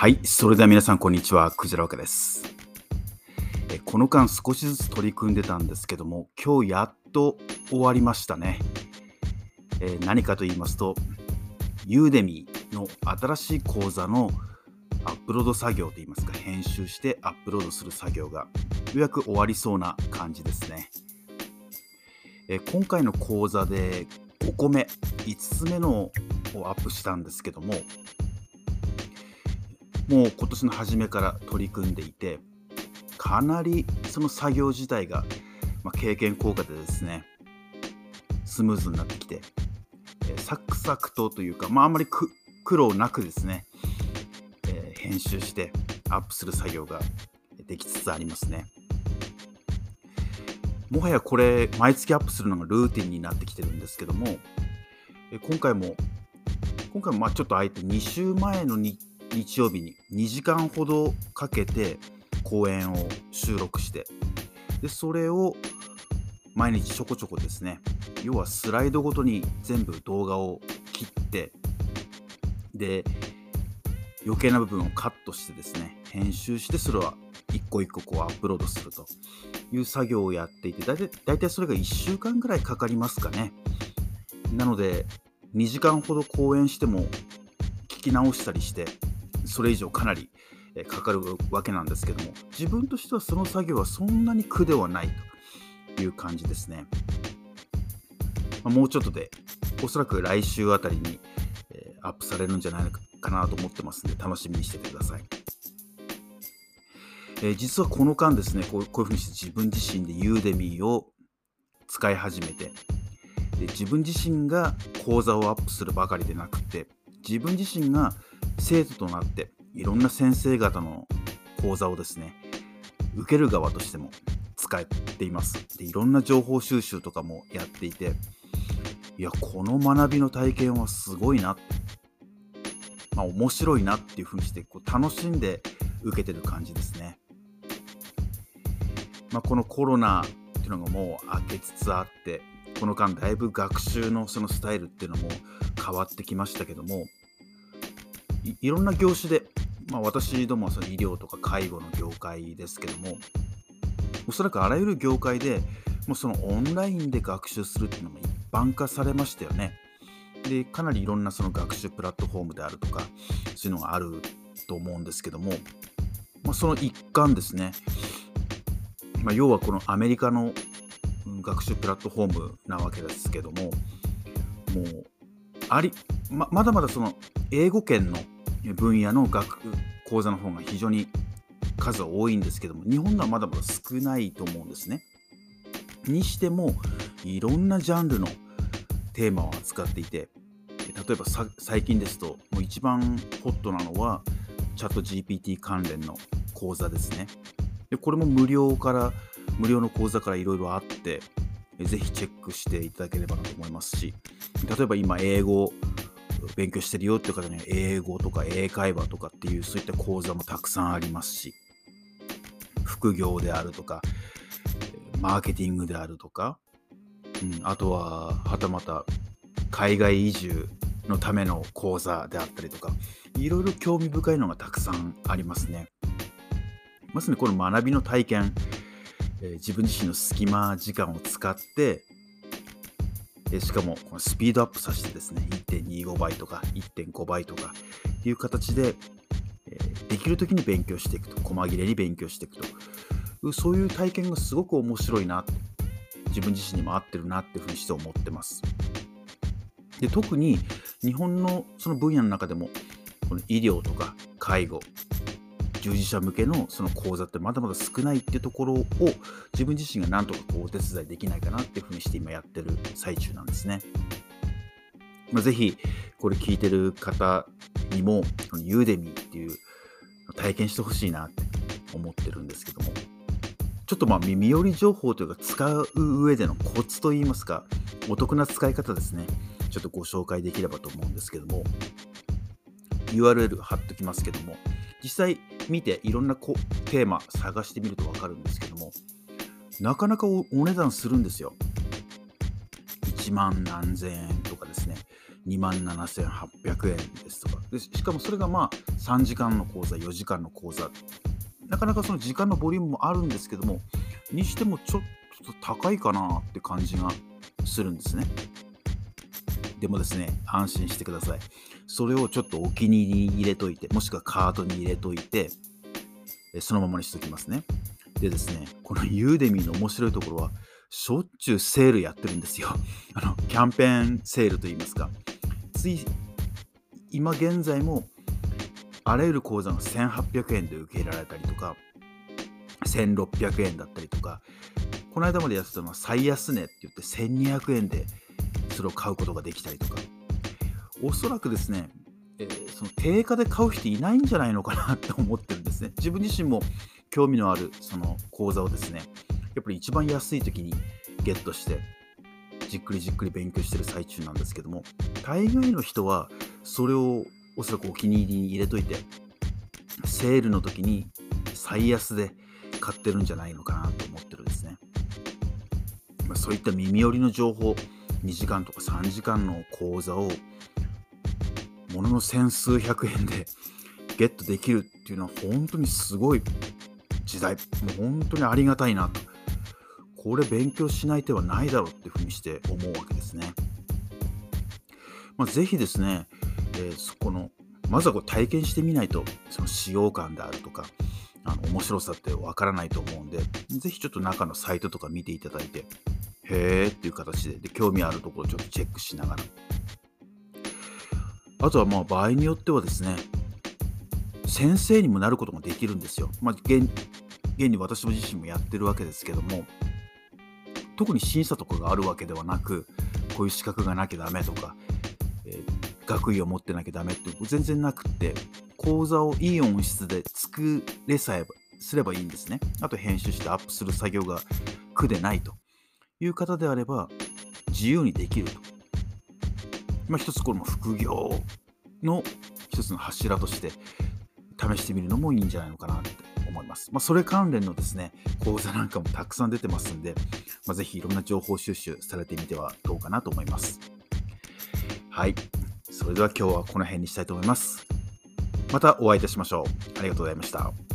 はい、それでは皆さん、こんにちは。クジラワカです。この間、少しずつ取り組んでたんですけども、今日やっと終わりましたね。え何かと言いますと、ユーデミーの新しい講座のアップロード作業といいますか、編集してアップロードする作業がようやく終わりそうな感じですね。え今回の講座で5個目、5つ目のをアップしたんですけども、もう今年の初めから取り組んでいて、かなりその作業自体が、まあ、経験効果でですね、スムーズになってきて、えーサクサクとというか、まあ、あんまり苦労なくですね、えー編集してアップする作業ができつつありますね。もはやこれ、毎月アップするのがルーティンになってきてるんですけども、えー今回も、今回もまあちょっとあえて2週前の日日曜日に2時間ほどかけて講演を収録してでそれを毎日ちょこちょこですね要はスライドごとに全部動画を切ってで余計な部分をカットしてですね編集してそれは一個一個こうアップロードすると。いう作業をやっていてだいたいだいたいそれが1週間ぐらいかかりますかね。なので2時間ほど講演しても聞き直したりしてそれ以上かなりかかるわけなんですけども自分としてはその作業はそんなに苦ではないという感じですね、まもうちょっとでおそらく来週あたりに、アップされるんじゃないかなと思ってますので楽しみにしててください、えー実はこの間ですねこうこういうふうにして自分自身でユーデミーを使い始めてで自分自身が講座をアップするばかりでなくて自分自身が生徒となっていろんな先生方の講座をですね受ける側としても使っています。でいろんな情報収集とかもやっていていやこの学びの体験はすごいな、まあ、面白いなっていうふうにしてこう楽しんで受けてる感じですね、まあ、このコロナっていうのがもう明けつつあってこの間だいぶ学習のそのスタイルっていうのも変わってきましたけどもいろんな業種で、まあ、私どもはその医療とか介護の業界ですけどもおそらくあらゆる業界でもうそのオンラインで学習するっていうのも一般化されましたよね。でかなりいろんなその学習プラットフォームであるとかそういうのがあると思うんですけども、まあ、その一環ですね、まあ、要はこのアメリカの学習プラットフォームなわけですけどももうありままだまだその英語圏の分野の学講座の方が非常に数は多いんですけども日本のはまだまだ少ないと思うんですね。にしてもいろんなジャンルのテーマを扱っていて例えば最近ですともう一番ホットなのはチャット GPT 関連の講座ですね。でこれも無料から無料の講座からいろいろあってぜひチェックしていただければなと思いますし例えば今英語勉強してるよっていう方には英語とか英会話とかっていうそういった講座もたくさんありますし副業であるとかマーケティングであるとか、うん、あとははたまた海外移住のための講座であったりとかいろいろ興味深いのがたくさんありますね。まさにこの学びの体験、えー自分自身の隙間時間を使ってでしかもこのスピードアップさせてですね1.25倍とか1.5倍とかいう形で、えできる時に勉強していくと細切れに勉強していくと。そういう体験がすごく面白いな自分自身にも合ってるなっていうふうにして思ってます。で特に日本のその分野の中でもこの医療とか介護従事者向けのその講座ってまだまだ少ないっていうところを自分自身がなんとかこうお手伝いできないかなっていうふうにして今やってる最中なんですね。まあ、ぜひこれ聞いてる方にもユーデミーっていう体験してほしいなって思ってるんですけども。ちょっとまあ耳寄り情報というか使う上でのコツといいますかお得な使い方ですね。ちょっとご紹介できればと思うんですけども。URL 貼っときますけども。実際見ていろんなこテーマ探してみると分かるんですけどもなかなかお値段するんですよ1万何千円とかですね2万7800円ですとかで。しかもそれがまあ3時間の講座、4時間の講座。なかなかその時間のボリュームもあるんですけども、にしてもちょっと高いかなって感じがするんですね。でもですね、安心してください。それをちょっとお気に入りに入れといて、もしくはカートに入れといて、そのままにしておきますね。でですね、このユーデミーの面白いところは、しょっちゅうセールやってるんですよ。あの、キャンペーンセールといいますか。つい、今現在も、あらゆる講座が1800円で受け入れられたりとか、1600円だったりとか、この間までやってたのは最安値って言って1200円でそれを買うことができたりとか、おそらくですね、えー、その定価で買う人いないんじゃないのかなって思ってるんですね。自分自身も興味のあるその講座をですね、やっぱり一番安い時にゲットして、じっくりじっくり勉強してる最中なんですけども、大概の人はそれをおそらくお気に入りに入れといて、セールの時に最安で買ってるんじゃないのかなと思ってるんですね。まあ、そういった耳寄りの情報、2時間とか3時間の講座をものの千数百円でゲットできるっていうのは本当にすごい時代、もう本当にありがたいなと。これ勉強しない手はないだろうっていうふうにして思うわけですね。まあ、ぜひですね、えー、このまずはこう体験してみないとその使用感であるとかあの面白さってわからないと思うんでぜひちょっと中のサイトとか見ていただいてへーっていう形でで興味あるところをちょっとチェックしながらあとはまあ場合によってはですね、先生にもなることもできるんですよ。まあ、現現に私も自身もやってるわけですけども、特に審査とかがあるわけではなく、こういう資格がなきゃダメとか、えー、学位を持ってなきゃダメって全然なくって、講座をいい音質で作れさえすればいいんですね。あと編集してアップする作業が苦でないという方であれば、自由にできると。まあ、一つこの副業の一つの柱として試してみるのもいいんじゃないのかなって思います。まあ、それ関連のですね、講座なんかもたくさん出てますんで、まあ、ぜひいろんな情報収集されてみてはどうかなと思います。はい。それでは今日はこの辺にしたいと思います。またお会いいたしましょう。ありがとうございました。